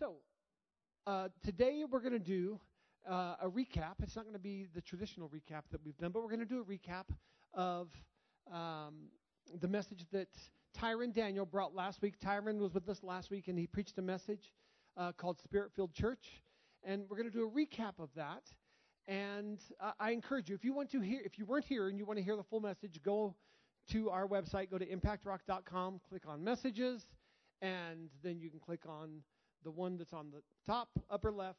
So, uh, today we're going to do uh, a recap. It's not going to be the traditional recap that we've done, but we're going to do a recap of um, the message that Tyron Daniel brought last week. Tyron was with us last week, and he preached a message uh, called Spirit Filled Church. And we're going to do a recap of that. And uh, I encourage you, if you want to hear, if you weren't here and you want to hear the full message, go to our website, go to impactrock.com, click on messages, and then you can click on the one that's on the top upper left,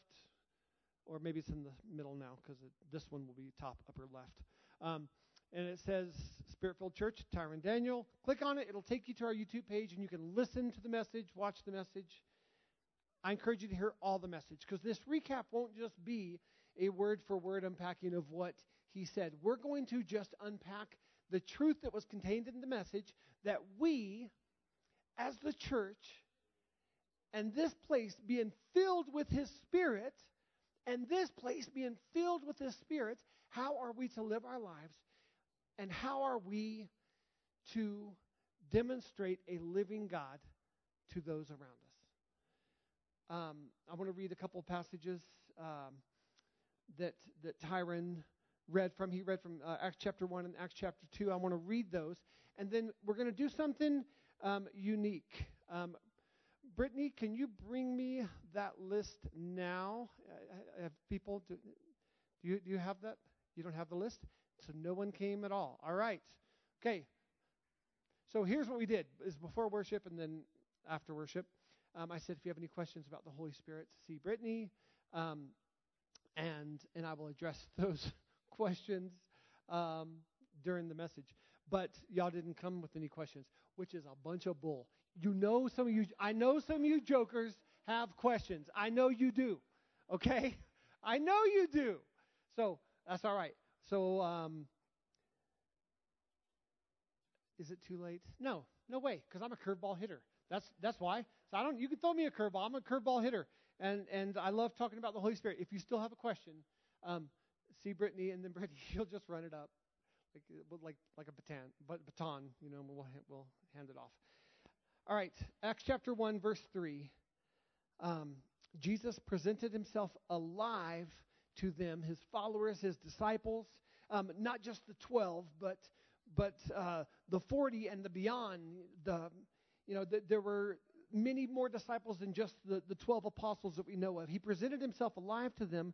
or maybe it's in the middle now because this one will be top upper left. Um, and it says Spirit Filled Church, Tyron Daniel. Click on it, it'll take you to our YouTube page, and you can listen to the message, watch the message. I encourage you to hear all the message because this recap won't just be a word for word unpacking of what he said. We're going to just unpack the truth that was contained in the message that we, as the church, and this place being filled with his spirit, and this place being filled with his spirit, how are we to live our lives? And how are we to demonstrate a living God to those around us? Um, I want to read a couple passages um, that that Tyron read from. He read from uh, Acts chapter one and Acts chapter two. I want to read those, and then we're going to do something um, unique. Brittany, can you bring me that list now? I have people. Do, do you do you have that? You don't have the list, so no one came at all. All right. Okay. So here's what we did: is before worship and then after worship. Um, I said, if you have any questions about the Holy Spirit, see Brittany, um, and and I will address those questions um, during the message. But y'all didn't come with any questions, which is a bunch of bull. You know some of you. I know some of you jokers have questions. I know you do. Okay, I know you do. So that's all right. So um, is it too late? No, no way, because I'm a curveball hitter. That's that's why. So I don't. You can throw me a curveball. I'm a curveball hitter, and and I love talking about the Holy Spirit. If you still have a question, um, see Brittany, and then Brittany, you'll just run it up, like like like a baton, but baton. You know, we'll we'll hand it off. All right, Acts chapter one, verse three. Um, Jesus presented himself alive to them, his followers, his disciples, um, not just the twelve, but but uh, the forty and the beyond. The you know, th- there were many more disciples than just the, the 12 apostles that we know of. He presented himself alive to them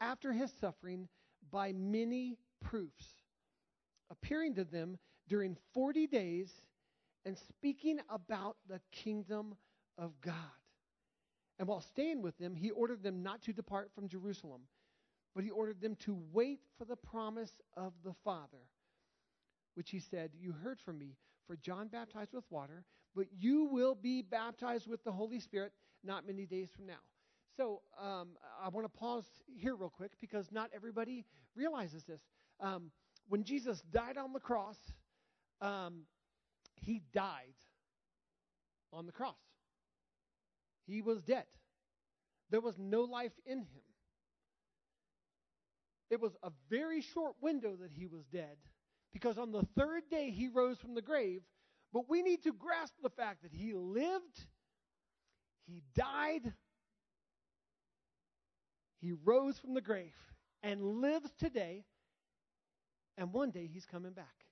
after his suffering by many proofs, appearing to them during 40 days and speaking about the kingdom of God. And while staying with them, he ordered them not to depart from Jerusalem, but he ordered them to wait for the promise of the Father, which he said, You heard from me, for John baptized with water, but you will be baptized with the Holy Spirit not many days from now. So um, I want to pause here real quick because not everybody realizes this. Um, when Jesus died on the cross, um, he died on the cross. He was dead. There was no life in him. It was a very short window that he was dead because on the third day he rose from the grave. But we need to grasp the fact that he lived, he died, he rose from the grave, and lives today. And one day he's coming back.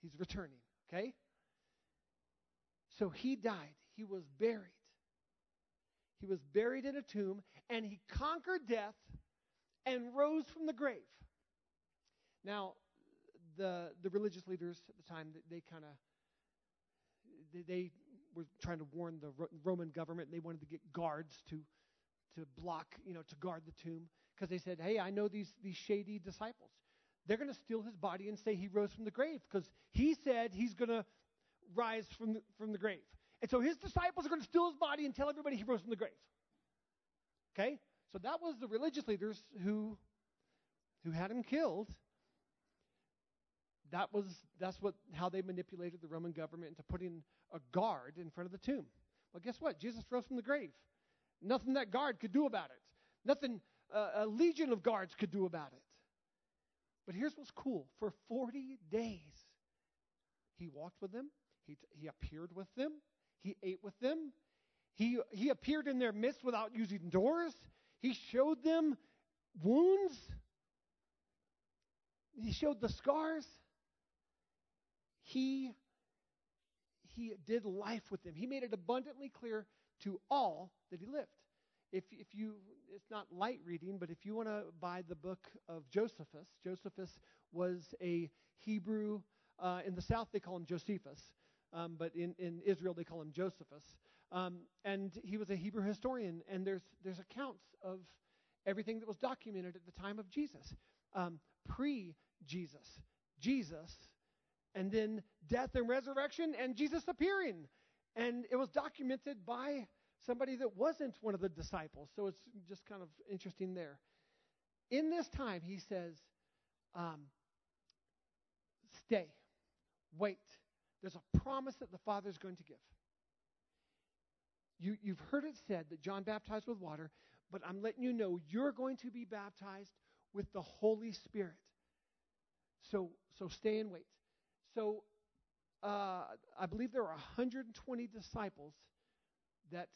He's returning, okay? So he died. He was buried. He was buried in a tomb, and he conquered death and rose from the grave. Now, the the religious leaders at the time they, kind of they, they, were trying to warn the Ro- Roman government. They wanted to get guards to to block, you know, to guard the tomb because they said, "Hey, I know these these shady disciples. They're going to steal his body and say he rose from the grave because he said he's going to rise from the, from the grave." And so his disciples are going to steal his body and tell everybody he rose from the grave. Okay? So that was the religious leaders who who had him killed that was that's what how they manipulated the Roman government into putting a guard in front of the tomb. Well, guess what? Jesus rose from the grave. Nothing that guard could do about it. Nothing uh, a legion of guards could do about it. But here's what's cool: for 40 days, he walked with them. He he appeared with them. He ate with them. He, he appeared in their midst without using doors. He showed them wounds. He showed the scars. He, he did life with them. He made it abundantly clear to all that he lived. If, if you, it's not light reading, but if you want to buy the book of Josephus, Josephus was a Hebrew. Uh, in the south, they call him Josephus, um, but in, in Israel, they call him Josephus. Um, and he was a Hebrew historian, and there's, there's accounts of everything that was documented at the time of Jesus, um, pre Jesus, Jesus, and then death and resurrection, and Jesus appearing. And it was documented by somebody that wasn't one of the disciples. So it's just kind of interesting there. In this time, he says, um, stay, wait. There's a promise that the Father is going to give. You, you've heard it said that John baptized with water, but I'm letting you know you're going to be baptized with the Holy Spirit. So, so stay and wait. So, uh, I believe there are 120 disciples that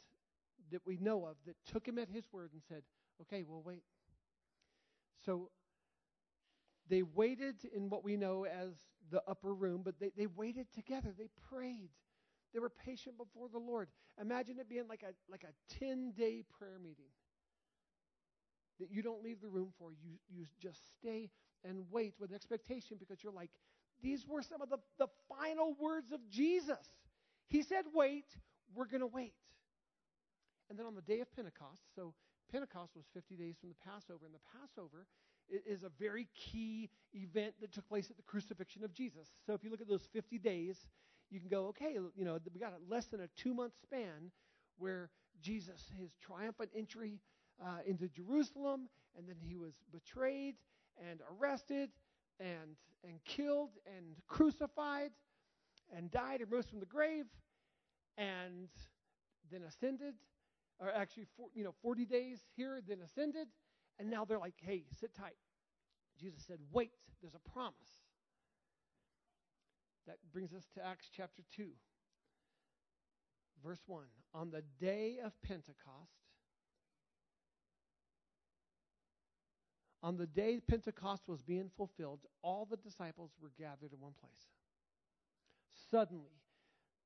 that we know of that took him at his word and said, "Okay, we'll wait." So they waited in what we know as the upper room, but they, they waited together. They prayed. They were patient before the Lord. Imagine it being like a like a 10-day prayer meeting that you don't leave the room for. You you just stay and wait with expectation because you're like, these were some of the, the final words of Jesus. He said, wait, we're to wait. And then on the day of Pentecost, so Pentecost was 50 days from the Passover, and the Passover is a very key event that took place at the crucifixion of Jesus. So if you look at those 50 days, you can go, okay, you know, we got less than a two month span where Jesus, his triumphant entry uh, into Jerusalem, and then he was betrayed and arrested and, and killed and crucified and died and rose from the grave and then ascended or actually, for, you know, 40 days here, then ascended, and now they're like, hey, sit tight. Jesus said, wait, there's a promise. That brings us to Acts chapter 2, verse 1. On the day of Pentecost, on the day Pentecost was being fulfilled, all the disciples were gathered in one place. Suddenly,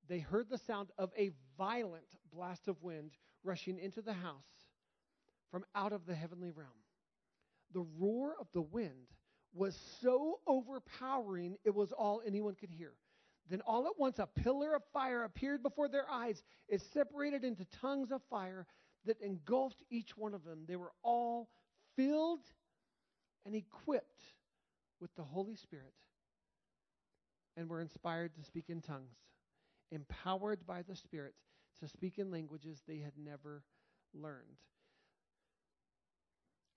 they heard the sound of a violent blast of wind rushing into the house from out of the heavenly realm. The roar of the wind was so overpowering it was all anyone could hear. Then all at once a pillar of fire appeared before their eyes. It separated into tongues of fire that engulfed each one of them. They were all filled and equipped with the Holy Spirit and were inspired to speak in tongues, empowered by the Spirit to speak in languages they had never learned.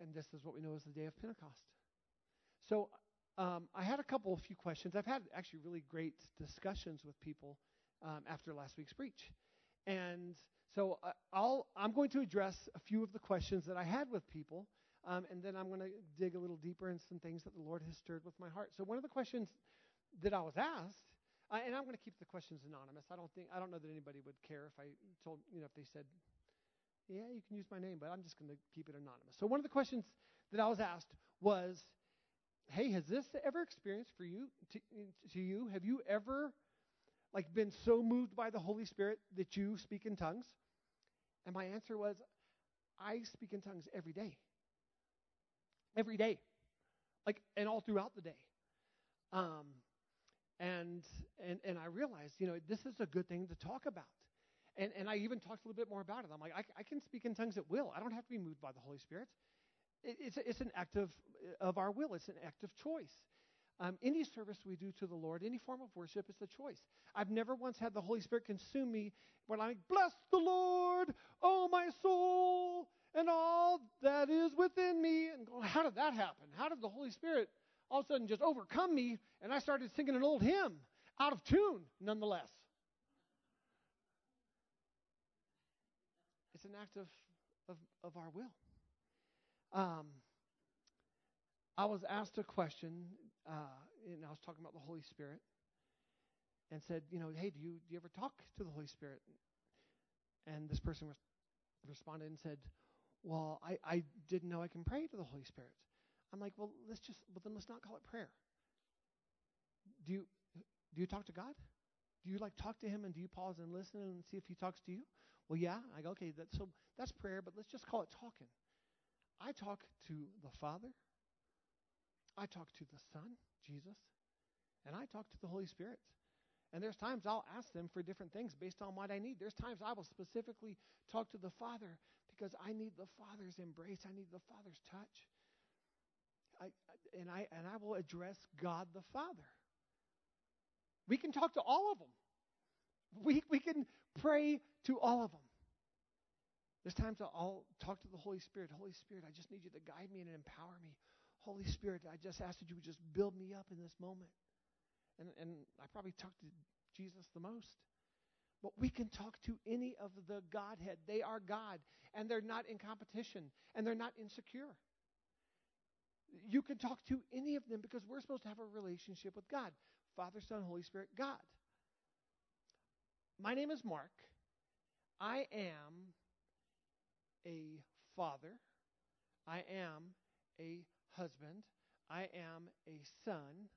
And this is what we know as the day of Pentecost. So um, I had a couple of few questions. I've had actually really great discussions with people um, after last week's preach. And so uh, I'll, I'm going to address a few of the questions that I had with people, um, and then I'm going to dig a little deeper in some things that the Lord has stirred with my heart. So one of the questions that I was asked uh, and I'm going to keep the questions anonymous. I don't think I don't know that anybody would care if I told you know if they said, "Yeah, you can use my name," but I'm just going to keep it anonymous. So one of the questions that I was asked was, "Hey, has this ever experienced for you to, to you? Have you ever like been so moved by the Holy Spirit that you speak in tongues?" And my answer was, "I speak in tongues every day. Every day, like and all throughout the day." Um, and, and, and I realized, you know, this is a good thing to talk about. And, and I even talked a little bit more about it. I'm like, I, I can speak in tongues at will. I don't have to be moved by the Holy Spirit. It, it's, it's an act of, of our will, it's an act of choice. Um, any service we do to the Lord, any form of worship, it's a choice. I've never once had the Holy Spirit consume me when I'm like, bless the Lord, oh my soul, and all that is within me. And going, how did that happen? How did the Holy Spirit all of a sudden just overcome me, and I started singing an old hymn, out of tune, nonetheless. It's an act of, of, of our will. Um, I was asked a question, uh, and I was talking about the Holy Spirit, and said, you know, hey, do you, do you ever talk to the Holy Spirit? And this person res- responded and said, Well, I, I didn't know I can pray to the Holy Spirit. I'm like, Well, let's just, but then let's not call it prayer. Do you, do you talk to God? Do you like talk to Him and do you pause and listen and see if He talks to you? Well, yeah. I go, okay, that's, so that's prayer, but let's just call it talking. I talk to the Father, I talk to the Son, Jesus, and I talk to the Holy Spirit. And there's times I'll ask them for different things based on what I need. There's times I will specifically talk to the Father because I need the Father's embrace. I need the Father's touch. I, and I and I will address God the Father. We can talk to all of them. We we can pray to all of them. There's times I'll talk to the Holy Spirit. Holy Spirit, I just need you to guide me and empower me. Holy Spirit, I just ask that you would just build me up in this moment. And, and I probably talk to Jesus the most. But we can talk to any of the Godhead. They are God, and they're not in competition, and they're not insecure. You can talk to any of them because we're supposed to have a relationship with God Father, Son, Holy Spirit, God. My name is Mark. I am a father. I am a husband. I am a son.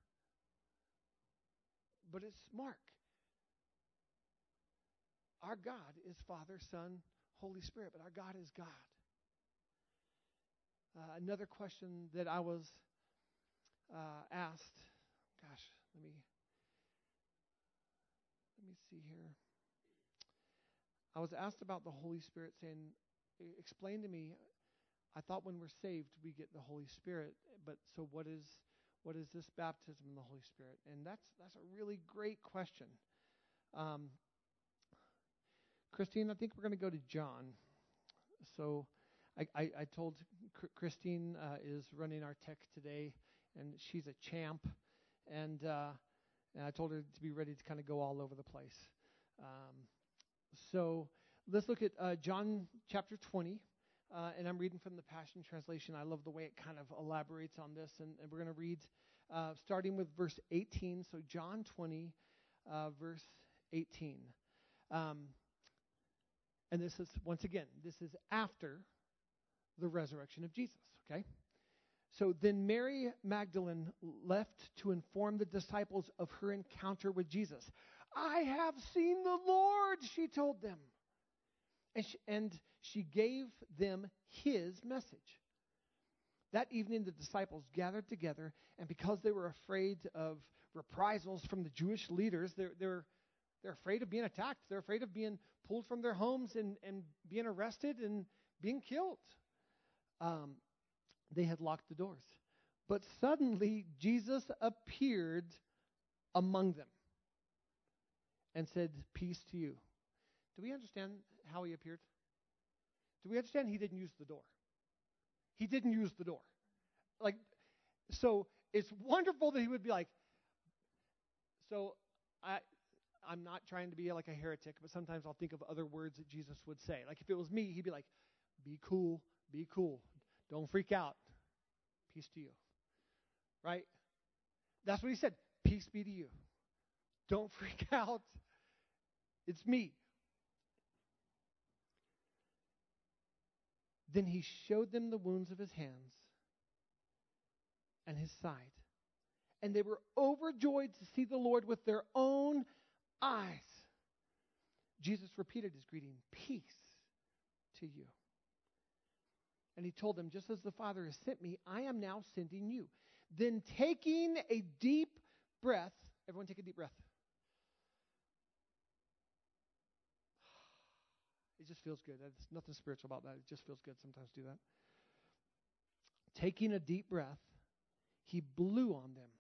But it's Mark. Our God is Father, Son, Holy Spirit, but our God is God. Uh, another question that I was uh, asked, gosh, let me let me see here. I was asked about the Holy Spirit, saying, "Explain to me." I thought when we're saved we get the Holy Spirit, but so what is what is this baptism in the Holy Spirit? And that's that's a really great question. Um, Christine, I think we're going to go to John. So I, I, I told Christine uh, is running our tech today, and she's a champ. And, uh, and I told her to be ready to kind of go all over the place. Um, so let's look at uh, John chapter 20. Uh, and I'm reading from the Passion Translation. I love the way it kind of elaborates on this. And, and we're going to read uh, starting with verse 18. So, John 20, uh, verse 18. Um, and this is, once again, this is after the resurrection of Jesus, okay? So then Mary Magdalene left to inform the disciples of her encounter with Jesus. I have seen the Lord, she told them. And she, and she gave them his message. That evening, the disciples gathered together, and because they were afraid of reprisals from the Jewish leaders, they're, they're, they're afraid of being attacked. They're afraid of being pulled from their homes and, and being arrested and being killed. Um, they had locked the doors. But suddenly, Jesus appeared among them and said, Peace to you. Do we understand how he appeared? Do we understand he didn't use the door? He didn't use the door. Like, so it's wonderful that he would be like, so I, I'm not trying to be like a heretic, but sometimes I'll think of other words that Jesus would say. Like if it was me, he'd be like, be cool, be cool. Don't freak out. Peace to you. Right? That's what he said. Peace be to you. Don't freak out. It's me. Then he showed them the wounds of his hands and his side. And they were overjoyed to see the Lord with their own eyes. Jesus repeated his greeting, Peace to you. And he told them, Just as the Father has sent me, I am now sending you. Then taking a deep breath, everyone take a deep breath. It just feels good. There's nothing spiritual about that. It just feels good. Sometimes to do that. Taking a deep breath, he blew on them.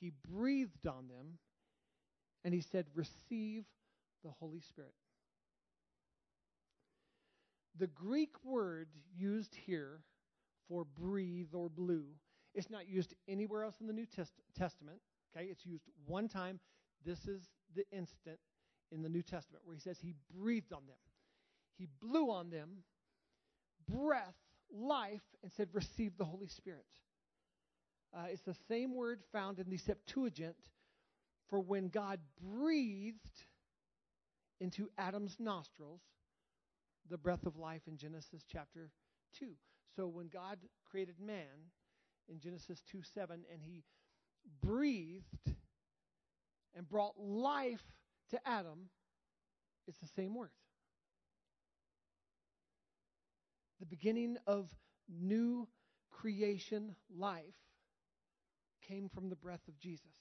He breathed on them and he said, Receive the Holy Spirit. The Greek word used here for breathe or blew is not used anywhere else in the New Test- Testament. Okay, it's used one time. This is the instant in the New Testament where he says he breathed on them. He blew on them breath, life, and said, Receive the Holy Spirit. Uh, it's the same word found in the Septuagint for when God breathed into Adam's nostrils the breath of life in Genesis chapter 2. So when God created man in Genesis 2 7, and he breathed and brought life to Adam, it's the same word. The beginning of new creation life came from the breath of Jesus.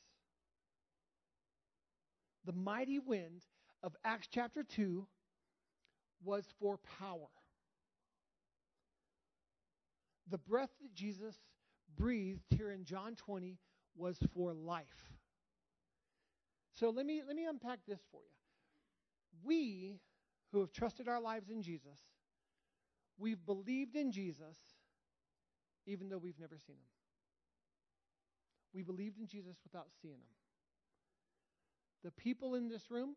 The mighty wind of Acts chapter 2 was for power. The breath that Jesus breathed here in John 20 was for life. So let me let me unpack this for you. We who have trusted our lives in Jesus, we've believed in Jesus even though we've never seen him. We believed in Jesus without seeing him. The people in this room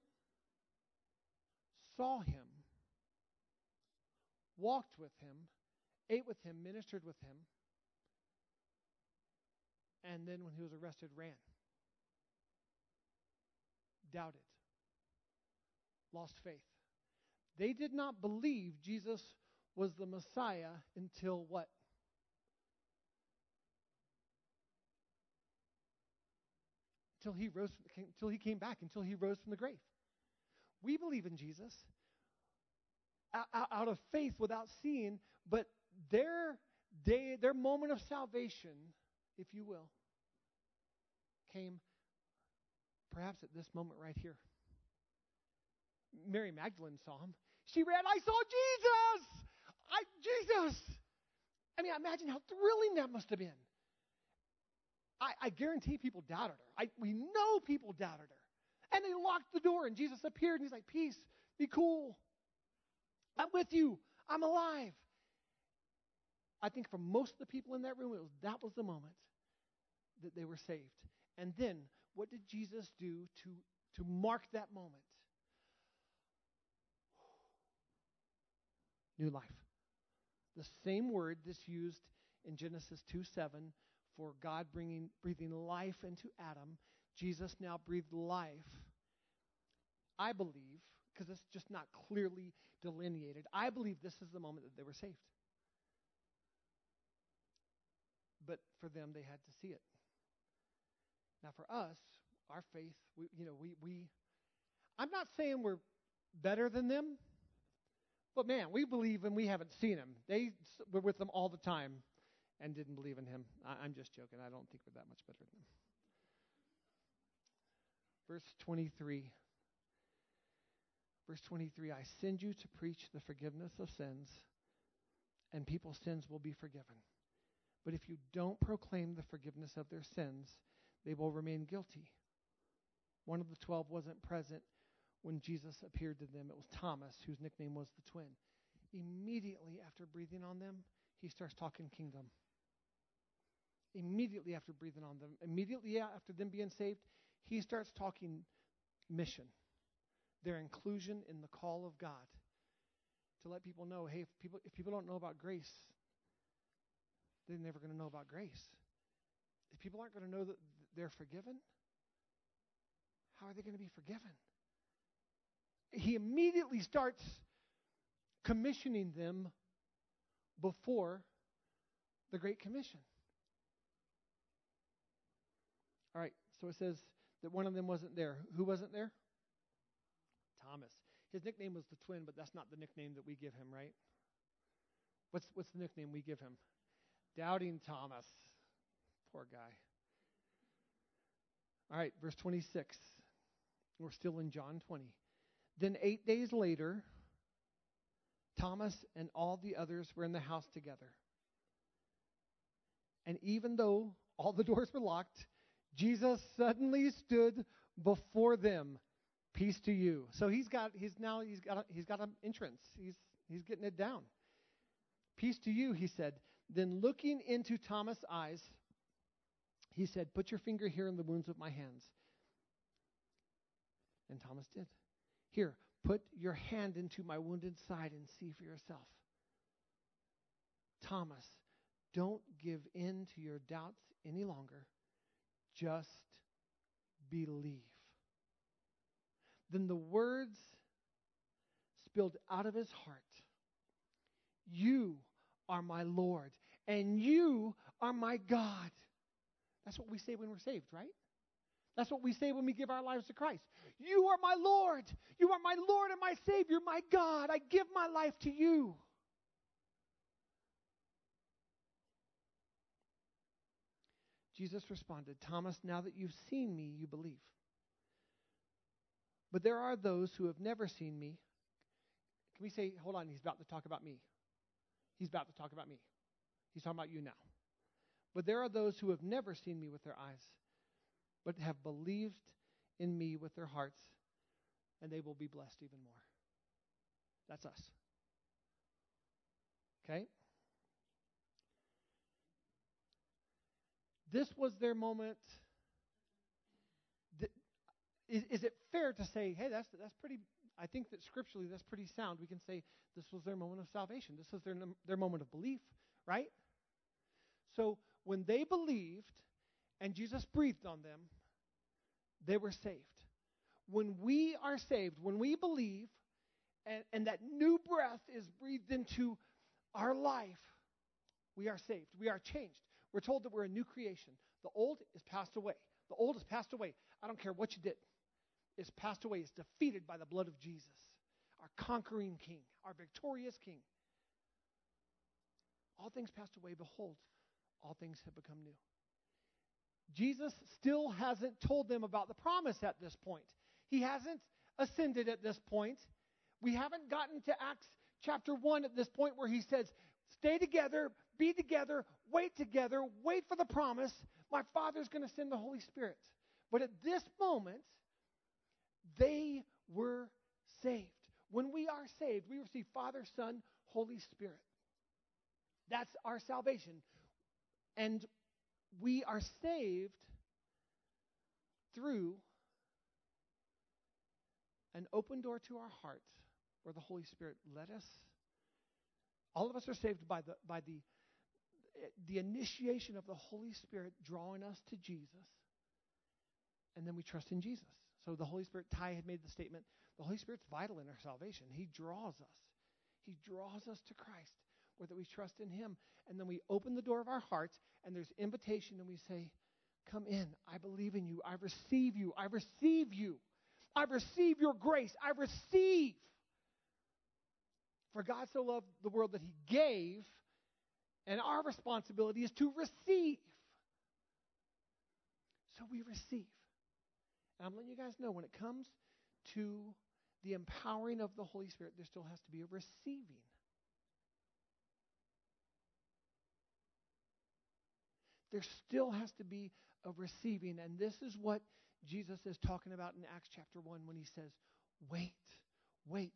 saw him, walked with him, ate with him, ministered with him, and then when he was arrested, ran. Doubted. Lost faith. They did not believe Jesus was the Messiah until what? Until he rose, until he came back, until he rose from the grave. We believe in Jesus out of faith without seeing, but their day, their moment of salvation, if you will, came perhaps at this moment right here. Mary Magdalene saw him. She ran, I saw Jesus! I Jesus! I mean, imagine how thrilling that must have been. I, I guarantee people doubted her. I, we know people doubted her. And they locked the door, and Jesus appeared, and he's like, Peace, be cool. I'm with you. I'm alive. I think for most of the people in that room, was, that was the moment that they were saved. And then, what did Jesus do to, to mark that moment? New life. The same word that's used in Genesis 2 7 for God bringing, breathing life into Adam, Jesus now breathed life. I believe, because it's just not clearly delineated, I believe this is the moment that they were saved. But for them, they had to see it. Now, for us, our faith, we, you know, we, we, I'm not saying we're better than them, but man, we believe and we haven't seen him. They were with them all the time and didn't believe in him. I, I'm just joking. I don't think we're that much better than them. Verse 23. Verse 23 I send you to preach the forgiveness of sins, and people's sins will be forgiven. But if you don't proclaim the forgiveness of their sins, they will remain guilty. One of the twelve wasn't present when Jesus appeared to them. It was Thomas, whose nickname was the twin. Immediately after breathing on them, he starts talking kingdom. Immediately after breathing on them, immediately after them being saved, he starts talking mission their inclusion in the call of God. To let people know, hey, if people, if people don't know about grace, they're never going to know about grace. If people aren't going to know that they're forgiven, how are they going to be forgiven? He immediately starts commissioning them before the Great Commission. All right, so it says that one of them wasn't there. Who wasn't there? Thomas. His nickname was the twin, but that's not the nickname that we give him, right? What's, what's the nickname we give him? Doubting Thomas. Poor guy. All right, verse 26. We're still in John 20. Then eight days later, Thomas and all the others were in the house together. And even though all the doors were locked, Jesus suddenly stood before them Peace to you. So he's got he's now he's got a, he's got an entrance. He's he's getting it down. Peace to you, he said. Then looking into Thomas' eyes, he said, "Put your finger here in the wounds of my hands." And Thomas did. Here, put your hand into my wounded side and see for yourself. Thomas, don't give in to your doubts any longer. Just believe then the words spilled out of his heart. You are my Lord, and you are my God. That's what we say when we're saved, right? That's what we say when we give our lives to Christ. You are my Lord. You are my Lord and my Savior, my God. I give my life to you. Jesus responded, Thomas, now that you've seen me, you believe. But there are those who have never seen me. Can we say, hold on, he's about to talk about me? He's about to talk about me. He's talking about you now. But there are those who have never seen me with their eyes, but have believed in me with their hearts, and they will be blessed even more. That's us. Okay? This was their moment. Is, is, it fair to say, hey, that's, that's pretty, I think that scripturally that's pretty sound. We can say this was their moment of salvation. This was their, their moment of belief, right? So when they believed and Jesus breathed on them, they were saved. When we are saved, when we believe, and, and that new breath is breathed into our life, we are saved. We are changed. We're told that we're a new creation. The old is passed away. The old is passed away. I don't care what you did. It's passed away. is defeated by the blood of Jesus, our conquering king, our victorious king. All things passed away. Behold, all things have become new. Jesus still hasn't told them about the promise at this point. He hasn't ascended at this point. We haven't gotten to Acts chapter 1 at this point where he says, Stay together, be together, wait together, wait for the promise. My Father's going to send the Holy Spirit. But at this moment, they were saved. When we are saved, we receive Father, Son, Holy Spirit. That's our salvation. And we are saved through an open door to our heart where the Holy Spirit led us all of us are saved by the, by the, the initiation of the Holy Spirit drawing us to Jesus, and then we trust in Jesus. So the Holy Spirit, Ty had made the statement the Holy Spirit's vital in our salvation. He draws us, He draws us to Christ, whether we trust in Him. And then we open the door of our hearts, and there's invitation, and we say, Come in. I believe in you. I receive you. I receive you. I receive your grace. I receive for God so loved the world that he gave, and our responsibility is to receive. So we receive. And I'm letting you guys know when it comes to the empowering of the Holy Spirit, there still has to be a receiving. There still has to be a receiving. And this is what Jesus is talking about in Acts chapter 1 when he says, Wait, wait.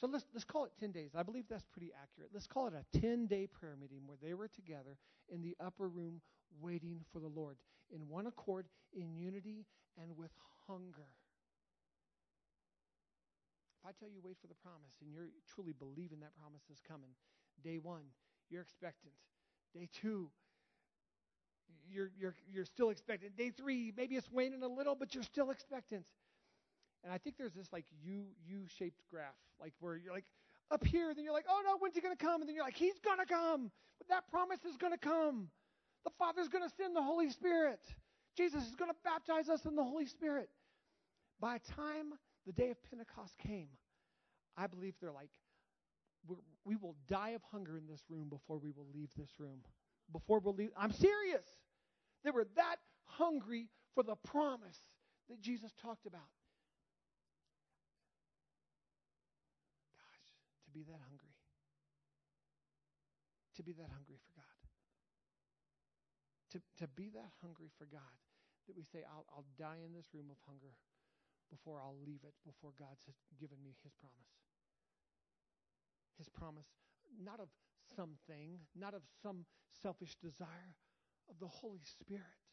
So let's, let's call it 10 days. I believe that's pretty accurate. Let's call it a 10 day prayer meeting where they were together in the upper room waiting for the Lord in one accord, in unity, and with hunger. If I tell you wait for the promise and you're truly believing that promise is coming, day one, you're expectant. Day two, you're, you're, you're still expectant. Day three, maybe it's waning a little, but you're still expectant. And I think there's this like U U shaped graph, like where you're like up here, then you're like, oh no, when's he gonna come? And then you're like, he's gonna come. But that promise is gonna come. The Father's gonna send the Holy Spirit. Jesus is gonna baptize us in the Holy Spirit. By the time the day of Pentecost came, I believe they're like, we will die of hunger in this room before we will leave this room. Before we'll leave, I'm serious. They were that hungry for the promise that Jesus talked about. Be that hungry. To be that hungry for God. To, to be that hungry for God that we say, I'll, I'll die in this room of hunger before I'll leave it, before God's given me his promise. His promise, not of something, not of some selfish desire, of the Holy Spirit.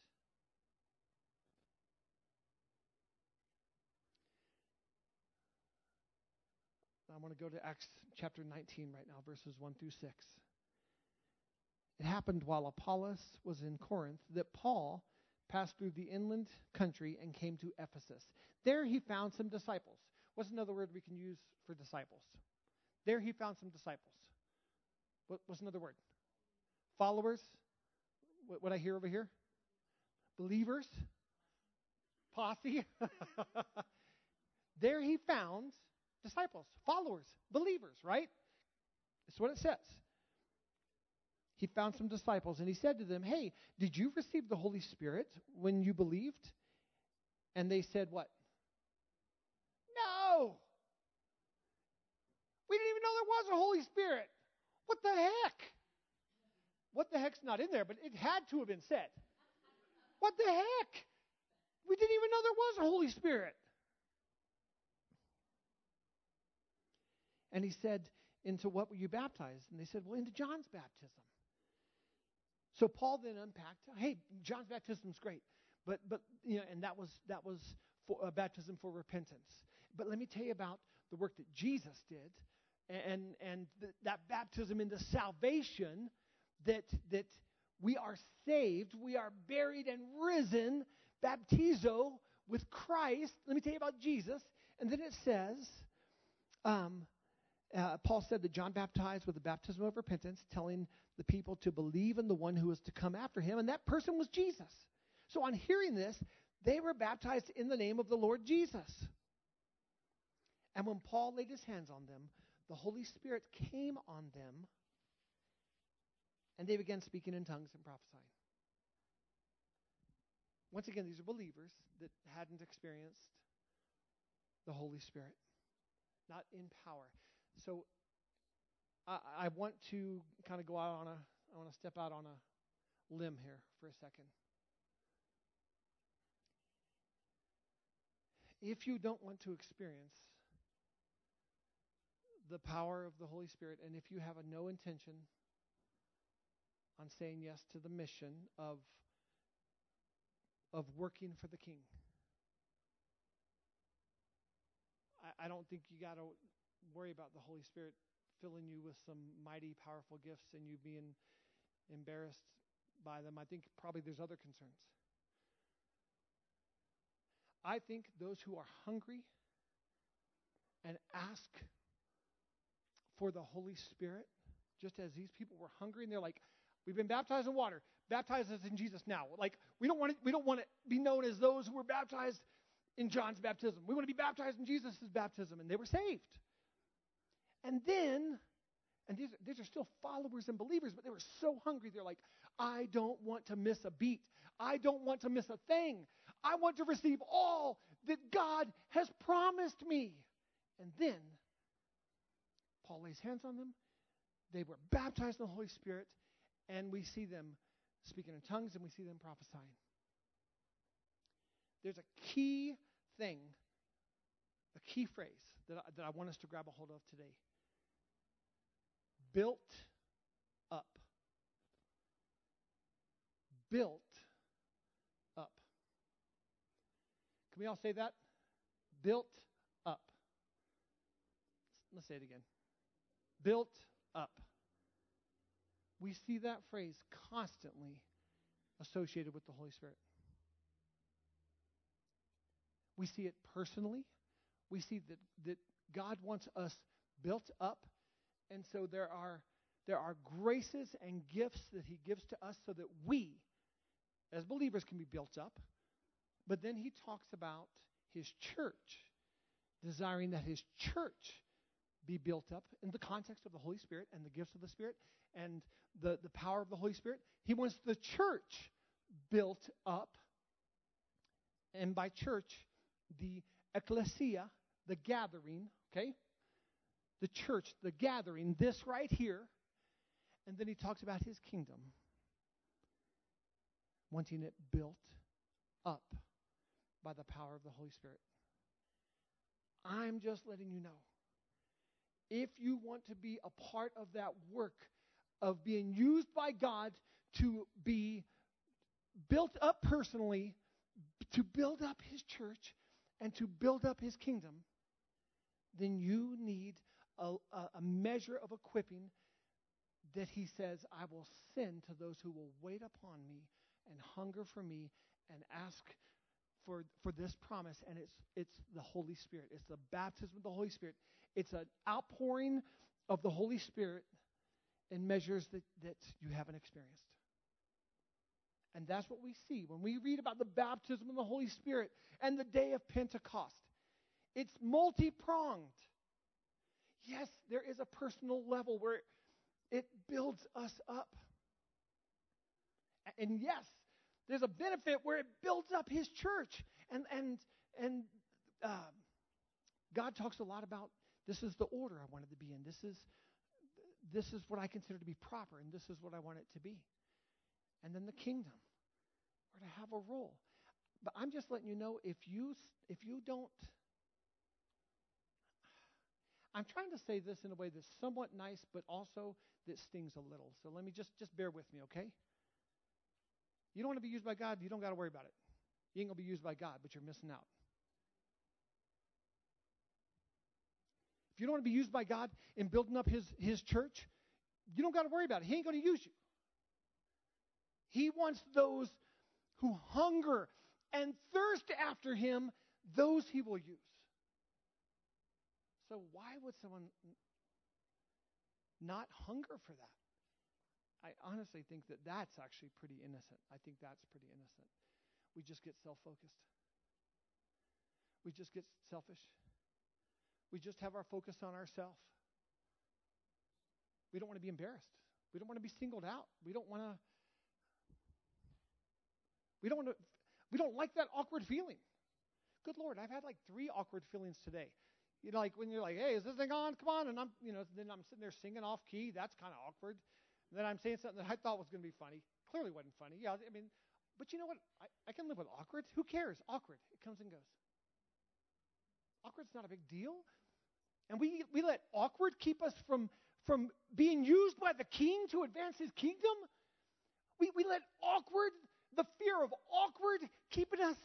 I want to go to Acts chapter 19 right now, verses 1 through 6. It happened while Apollos was in Corinth that Paul passed through the inland country and came to Ephesus. There he found some disciples. What's another word we can use for disciples? There he found some disciples. What, what's another word? Followers? What, what I hear over here? Believers? Posse? there he found disciples, followers, believers, right? That's what it says. He found some disciples and he said to them, Hey, did you receive the Holy Spirit when you believed? And they said, What? No. We didn't even know there was a Holy Spirit. What the heck? What the heck's not in there, but it had to have been said. What the heck? We didn't even know there was a Holy Spirit. And he said, Into what were you baptized? And they said, Well, into John's baptism. So Paul then unpacked, hey, John's baptism is great, but but you know, and that was that was for, uh, baptism for repentance. But let me tell you about the work that Jesus did, and and th- that baptism into salvation, that that we are saved, we are buried and risen, baptizo with Christ. Let me tell you about Jesus, and then it says. Um, uh, Paul said that John baptized with the baptism of repentance, telling the people to believe in the one who was to come after him, and that person was Jesus. So on hearing this, they were baptized in the name of the Lord Jesus. And when Paul laid his hands on them, the Holy Spirit came on them, and they began speaking in tongues and prophesying. Once again, these are believers that hadn't experienced the Holy Spirit, not in power. So I, I want to kind of go out on a, I want to step out on a limb here for a second. If you don't want to experience the power of the Holy Spirit, and if you have a no intention on saying yes to the mission of, of working for the King, I, I don't think you got to worry about the Holy Spirit filling you with some mighty, powerful gifts and you being embarrassed by them. I think probably there's other concerns. I think those who are hungry and ask for the Holy Spirit, just as these people were hungry and they're like, We've been baptized in water. Baptize us in Jesus now. Like we don't want to, we don't want to be known as those who were baptized in John's baptism. We want to be baptized in Jesus' baptism, and they were saved. And then, and these, these are still followers and believers, but they were so hungry. They're like, I don't want to miss a beat. I don't want to miss a thing. I want to receive all that God has promised me. And then, Paul lays hands on them. They were baptized in the Holy Spirit, and we see them speaking in tongues and we see them prophesying. There's a key thing, a key phrase that I, that I want us to grab a hold of today built up. Built up. Can we all say that? Built up. Let's say it again. Built up. We see that phrase constantly associated with the Holy Spirit. We see it personally. We see that, that God wants us built up and so there are, there are graces and gifts that he gives to us so that we, as believers, can be built up. But then he talks about his church, desiring that his church be built up in the context of the Holy Spirit and the gifts of the Spirit and the, the power of the Holy Spirit. He wants the church built up. And by church, the ecclesia, the gathering, okay? The church, the gathering, this right here. And then he talks about his kingdom, wanting it built up by the power of the Holy Spirit. I'm just letting you know. If you want to be a part of that work of being used by God to be built up personally, to build up his church, and to build up his kingdom, then you need a, a measure of equipping that he says, I will send to those who will wait upon me and hunger for me and ask for, for this promise. And it's, it's the Holy Spirit. It's the baptism of the Holy Spirit. It's an outpouring of the Holy Spirit in measures that, that you haven't experienced. And that's what we see when we read about the baptism of the Holy Spirit and the day of Pentecost. It's multi pronged. Yes, there is a personal level where it builds us up. And yes, there's a benefit where it builds up his church. And, and, and uh, God talks a lot about this is the order I wanted to be in. This is, this is what I consider to be proper, and this is what I want it to be. And then the kingdom. We're to have a role. But I'm just letting you know if you if you don't I'm trying to say this in a way that's somewhat nice, but also that stings a little. So let me just just bear with me, okay? You don't want to be used by God, you don't got to worry about it. You ain't gonna be used by God, but you're missing out. If you don't want to be used by God in building up his, his church, you don't got to worry about it. He ain't going to use you. He wants those who hunger and thirst after him, those he will use. So, why would someone not hunger for that? I honestly think that that's actually pretty innocent. I think that's pretty innocent. We just get self focused, we just get selfish. We just have our focus on ourselves. We don't want to be embarrassed. We don't want to be singled out. We don't want to. We don't want to. We don't like that awkward feeling. Good Lord, I've had like three awkward feelings today. You know, like when you're like, "Hey, is this thing on? Come on!" And I'm, you know, then I'm sitting there singing off key. That's kind of awkward. And then I'm saying something that I thought was going to be funny. Clearly wasn't funny. Yeah, I mean, but you know what? I, I can live with awkward. Who cares? Awkward. It comes and goes. Awkward's not a big deal. And we, we let awkward keep us from, from being used by the king to advance his kingdom. We, we let awkward, the fear of awkward, keeping us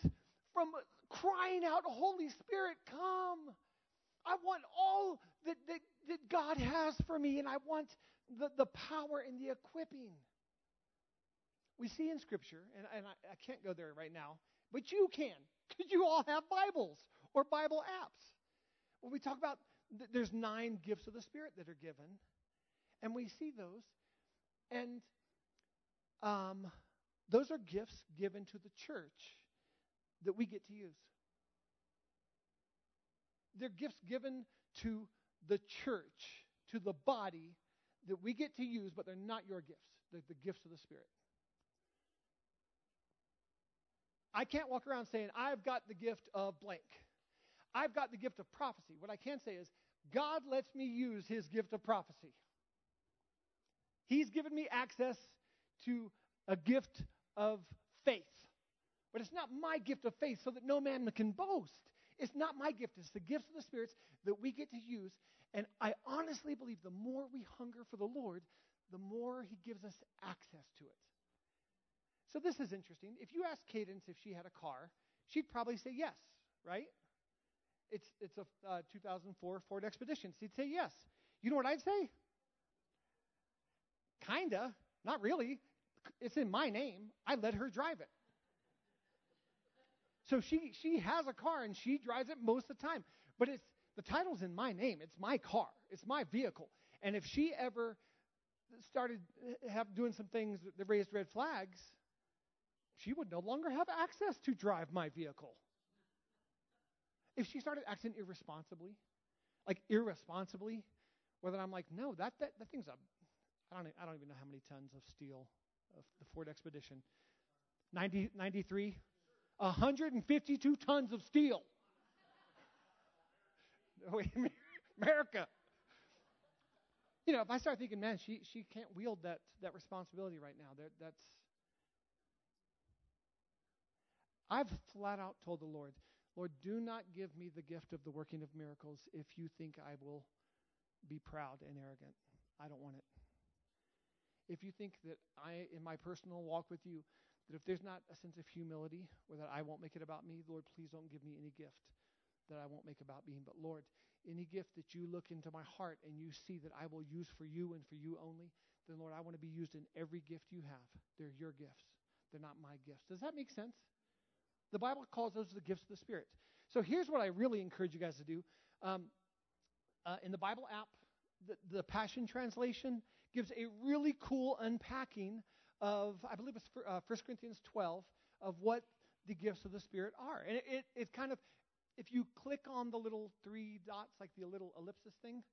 from crying out, Holy Spirit, come. I want all that, that, that God has for me, and I want the, the power and the equipping. We see in Scripture, and, and I, I can't go there right now, but you can, because you all have Bibles or Bible apps. When we talk about there's nine gifts of the Spirit that are given, and we see those, and um, those are gifts given to the church that we get to use. They're gifts given to the church, to the body that we get to use, but they're not your gifts. They're the gifts of the Spirit. I can't walk around saying, I've got the gift of blank. I've got the gift of prophecy. What I can say is, God lets me use his gift of prophecy. He's given me access to a gift of faith. But it's not my gift of faith so that no man can boast. It's not my gift, it's the gifts of the spirits that we get to use. And I honestly believe the more we hunger for the Lord, the more he gives us access to it. So this is interesting. If you ask Cadence if she had a car, she'd probably say yes, right? It's, it's a uh, 2004 Ford Expedition. So he'd say yes. You know what I'd say? Kinda. Not really. It's in my name. I let her drive it. So she, she has a car and she drives it most of the time. But it's, the title's in my name. It's my car. It's my vehicle. And if she ever started uh, have, doing some things that raised red flags, she would no longer have access to drive my vehicle if she started acting irresponsibly, like irresponsibly, whether I'm like, no, that, that, that thing's a, I don't, I don't even know how many tons of steel of the Ford Expedition. 90, 93? 152 tons of steel. America. You know, if I start thinking, man, she, she can't wield that, that responsibility right now, that, that's. I've flat out told the Lord, Lord, do not give me the gift of the working of miracles if you think I will be proud and arrogant. I don't want it. If you think that I, in my personal walk with you, that if there's not a sense of humility or that I won't make it about me, Lord, please don't give me any gift that I won't make about me. But Lord, any gift that you look into my heart and you see that I will use for you and for you only, then Lord, I want to be used in every gift you have. They're your gifts. They're not my gifts. Does that make sense? The Bible calls those the gifts of the Spirit. So here's what I really encourage you guys to do. Um, uh, in the Bible app, the, the Passion Translation gives a really cool unpacking of, I believe it's uh, 1 Corinthians 12, of what the gifts of the Spirit are. And it, it, it kind of, if you click on the little three dots, like the little ellipsis thing,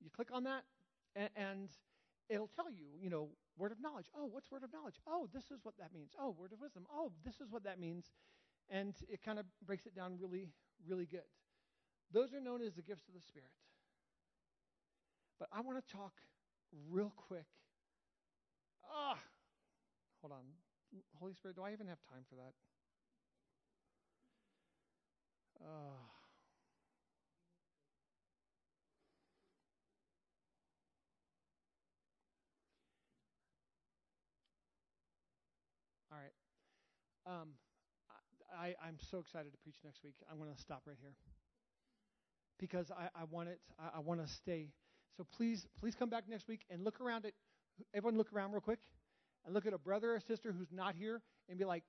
you click on that, and, and it'll tell you, you know, word of knowledge. Oh, what's word of knowledge? Oh, this is what that means. Oh, word of wisdom. Oh, this is what that means. And it kind of breaks it down really, really good. Those are known as the gifts of the Spirit. But I want to talk real quick. Ah, hold on. Holy Spirit, do I even have time for that? Uh, all right. Um, I, I'm so excited to preach next week. I'm going to stop right here because I, I want it. I, I want to stay. So please, please come back next week and look around at. Everyone, look around real quick, and look at a brother or sister who's not here, and be like,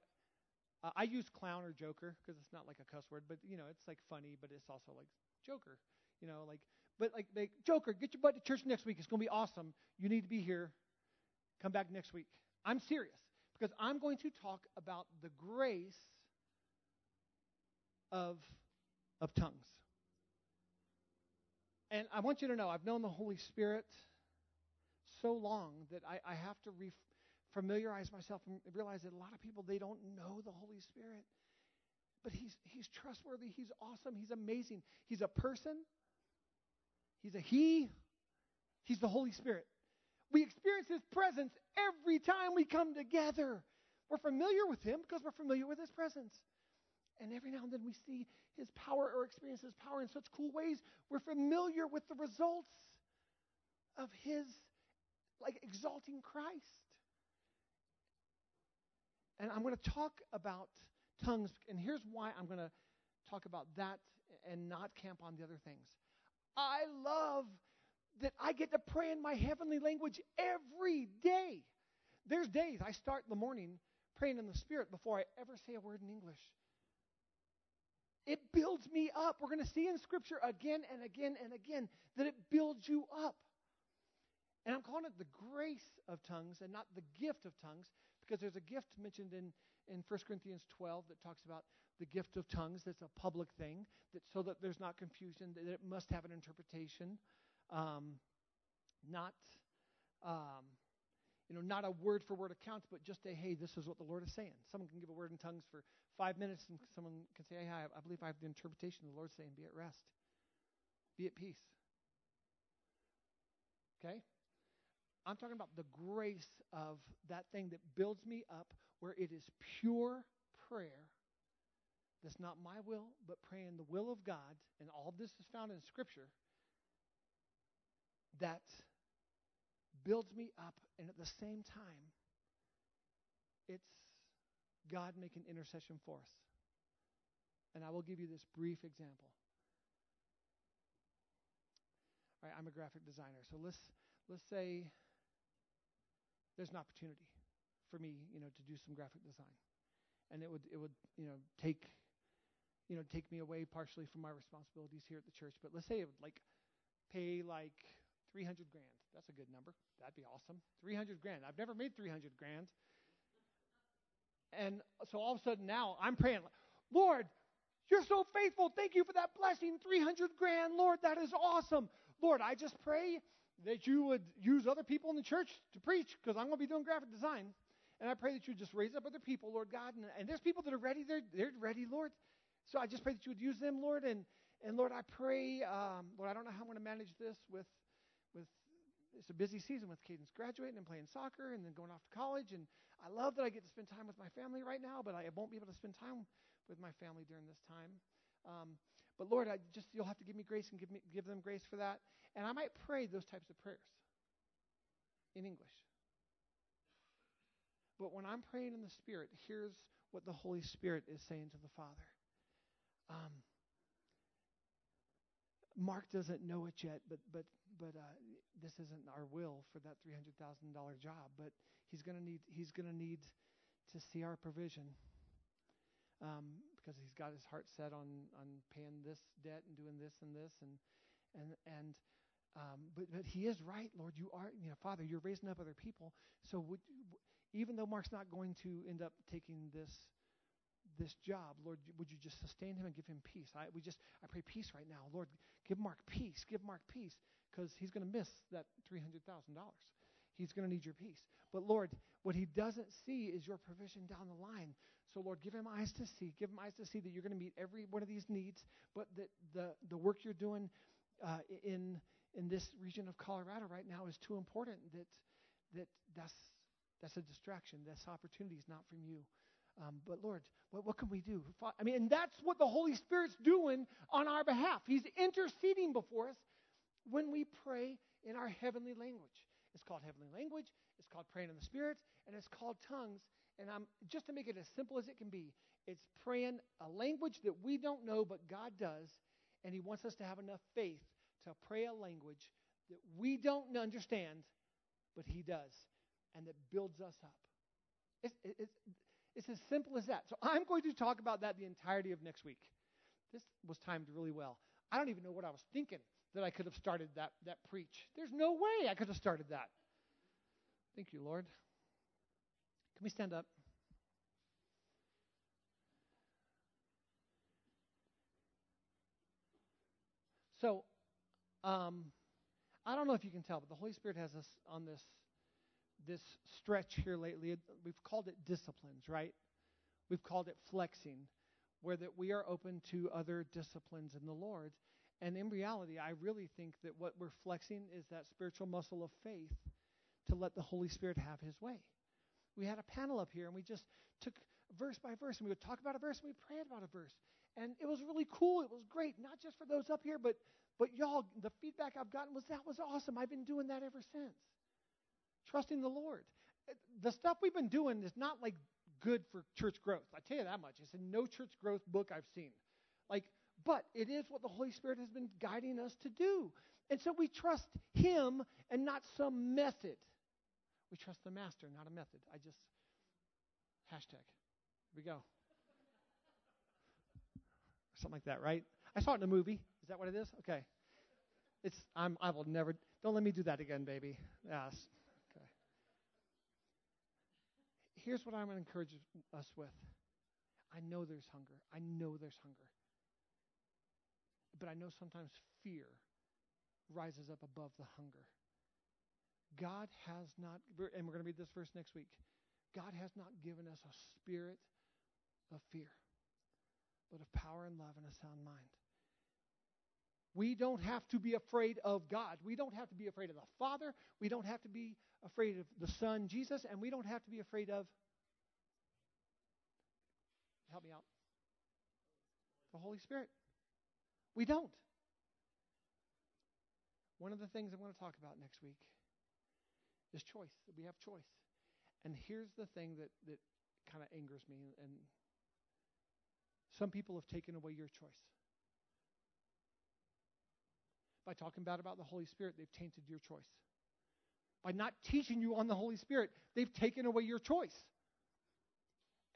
uh, I use clown or joker because it's not like a cuss word, but you know, it's like funny, but it's also like joker. You know, like, but like, like joker, get your butt to church next week. It's going to be awesome. You need to be here. Come back next week. I'm serious because I'm going to talk about the grace of of tongues. And I want you to know, I've known the Holy Spirit so long that I, I have to re- familiarize myself and realize that a lot of people, they don't know the Holy Spirit. But he's, he's trustworthy. He's awesome. He's amazing. He's a person. He's a He. He's the Holy Spirit. We experience His presence every time we come together. We're familiar with Him because we're familiar with His presence. And every now and then we see his power or experience his power in such cool ways. We're familiar with the results of his like exalting Christ. And I'm going to talk about tongues, and here's why I'm going to talk about that and not camp on the other things. I love that I get to pray in my heavenly language every day. There's days I start in the morning praying in the Spirit before I ever say a word in English. It builds me up. We're going to see in Scripture again and again and again that it builds you up. And I'm calling it the grace of tongues and not the gift of tongues because there's a gift mentioned in, in 1 Corinthians 12 that talks about the gift of tongues that's a public thing that so that there's not confusion that it must have an interpretation um, not um, you know, not a word for word account, but just a, hey, this is what the Lord is saying. Someone can give a word in tongues for five minutes, and someone can say, hey, I, I believe I have the interpretation of the Lord saying, be at rest, be at peace. Okay? I'm talking about the grace of that thing that builds me up where it is pure prayer that's not my will, but praying the will of God, and all of this is found in Scripture, that builds me up, and at the same time, it's God making intercession for us. And I will give you this brief example. All right, I'm a graphic designer, so let's let's say there's an opportunity for me, you know, to do some graphic design, and it would it would you know take you know take me away partially from my responsibilities here at the church. But let's say it would like pay like 300 grand. That's a good number. That'd be awesome. 300 grand. I've never made 300 grand. And so all of a sudden now I'm praying, Lord, you're so faithful. Thank you for that blessing. 300 grand. Lord, that is awesome. Lord, I just pray that you would use other people in the church to preach because I'm going to be doing graphic design. And I pray that you just raise up other people, Lord God. And, and there's people that are ready. They're, they're ready, Lord. So I just pray that you would use them, Lord. And, and Lord, I pray, um, Lord, I don't know how I'm going to manage this with with it's a busy season with Cadence graduating and playing soccer and then going off to college. And I love that I get to spend time with my family right now, but I won't be able to spend time with my family during this time. Um, but Lord, I just you'll have to give me grace and give me give them grace for that. And I might pray those types of prayers in English. But when I'm praying in the Spirit, here's what the Holy Spirit is saying to the Father. Um, Mark doesn't know it yet, but but but uh, this isn't our will for that three hundred thousand dollar job. But he's gonna need he's gonna need to see our provision um, because he's got his heart set on on paying this debt and doing this and this and and and um, but, but he is right, Lord. You are, you know, Father, you're raising up other people. So would, even though Mark's not going to end up taking this this job, Lord, would you just sustain him and give him peace? I we just I pray peace right now, Lord. Give Mark peace. Give Mark peace because he's going to miss that three hundred thousand dollars. He's going to need your peace. But Lord, what he doesn't see is your provision down the line. So Lord, give him eyes to see. Give him eyes to see that you're going to meet every one of these needs, but that the the work you're doing uh, in in this region of Colorado right now is too important that that that's that's a distraction. This opportunity is not from you. Um, but Lord, what, what can we do? I mean, and that's what the Holy Spirit's doing on our behalf. He's interceding before us when we pray in our heavenly language. It's called heavenly language. It's called praying in the Spirit, and it's called tongues. And I'm just to make it as simple as it can be. It's praying a language that we don't know, but God does, and He wants us to have enough faith to pray a language that we don't understand, but He does, and that builds us up. It's, it's, it's as simple as that. So I'm going to talk about that the entirety of next week. This was timed really well. I don't even know what I was thinking that I could have started that, that preach. There's no way I could have started that. Thank you, Lord. Can we stand up? So, um, I don't know if you can tell, but the Holy Spirit has us on this this stretch here lately. We've called it disciplines, right? We've called it flexing, where that we are open to other disciplines in the Lord. And in reality, I really think that what we're flexing is that spiritual muscle of faith to let the Holy Spirit have his way. We had a panel up here and we just took verse by verse and we would talk about a verse and we prayed about a verse. And it was really cool. It was great, not just for those up here, but but y'all, the feedback I've gotten was that was awesome. I've been doing that ever since. Trusting the Lord. Uh, the stuff we've been doing is not like good for church growth. I tell you that much. It's in no church growth book I've seen. Like, but it is what the Holy Spirit has been guiding us to do. And so we trust Him and not some method. We trust the Master, not a method. I just, hashtag. Here we go. Something like that, right? I saw it in a movie. Is that what it is? Okay. It's I'm I will never don't let me do that again, baby. Yes. Okay. Here's what I'm going to encourage us with. I know there's hunger. I know there's hunger. But I know sometimes fear rises up above the hunger. God has not, and we're going to read this verse next week. God has not given us a spirit of fear, but of power and love and a sound mind. We don't have to be afraid of God. We don't have to be afraid of the Father. We don't have to be afraid of the Son, Jesus, and we don't have to be afraid of. Help me out. The Holy Spirit. We don't. One of the things I'm going to talk about next week is choice. We have choice. And here's the thing that, that kind of angers me. And some people have taken away your choice. By talking bad about the Holy Spirit, they've tainted your choice. By not teaching you on the Holy Spirit, they've taken away your choice.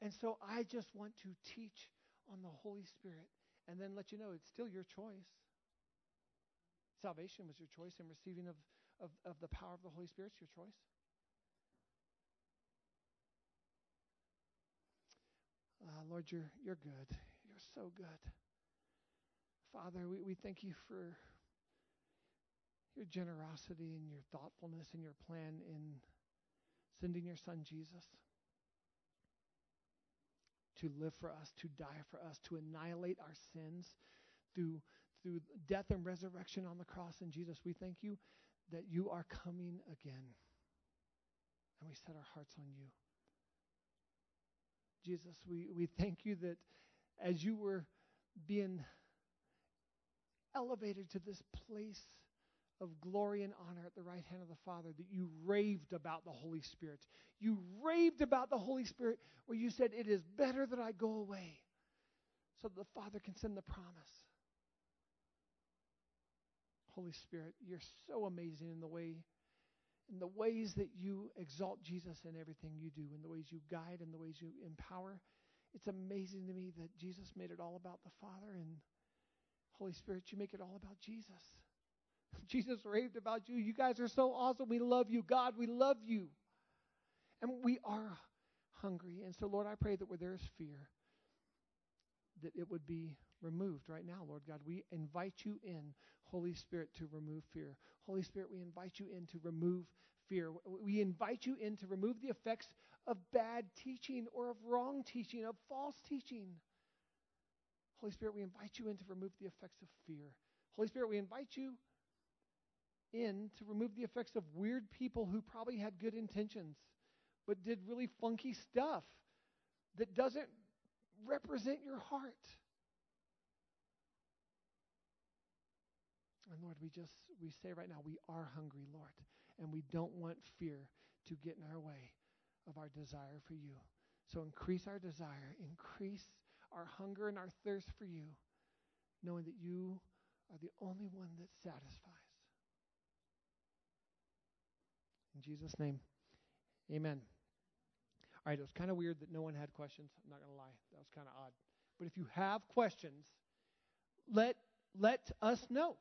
And so I just want to teach on the Holy Spirit and then let you know it's still your choice. Salvation was your choice, and receiving of, of, of the power of the Holy Spirit It's your choice. Uh, Lord, you're, you're good. You're so good. Father, we, we thank you for your generosity and your thoughtfulness and your plan in sending your son Jesus to live for us, to die for us, to annihilate our sins through through death and resurrection on the cross in Jesus. We thank you that you are coming again. And we set our hearts on you. Jesus, we, we thank you that as you were being elevated to this place of glory and honor at the right hand of the Father that you raved about the Holy Spirit. You raved about the Holy Spirit where you said, It is better that I go away so that the Father can send the promise. Holy Spirit, you're so amazing in the way in the ways that you exalt Jesus in everything you do, in the ways you guide, in the ways you empower. It's amazing to me that Jesus made it all about the Father and Holy Spirit, you make it all about Jesus. Jesus raved about you. You guys are so awesome. We love you. God, we love you. And we are hungry. And so, Lord, I pray that where there is fear, that it would be removed right now, Lord God. We invite you in, Holy Spirit, to remove fear. Holy Spirit, we invite you in to remove fear. We invite you in to remove the effects of bad teaching or of wrong teaching, of false teaching. Holy Spirit, we invite you in to remove the effects of fear. Holy Spirit, we invite you in to remove the effects of weird people who probably had good intentions but did really funky stuff that doesn't represent your heart. And Lord, we just we say right now we are hungry, Lord, and we don't want fear to get in our way of our desire for you. So increase our desire, increase our hunger and our thirst for you, knowing that you are the only one that satisfies. In Jesus' name, amen. All right, it was kind of weird that no one had questions. I'm not going to lie. That was kind of odd. But if you have questions, let let us know.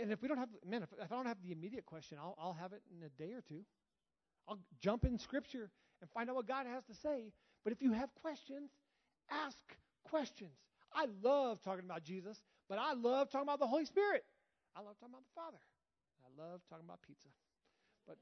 And if we don't have, man, if, if I don't have the immediate question, I'll, I'll have it in a day or two. I'll jump in Scripture and find out what God has to say. But if you have questions, ask questions. I love talking about Jesus, but I love talking about the Holy Spirit. I love talking about the Father. I love talking about pizza. But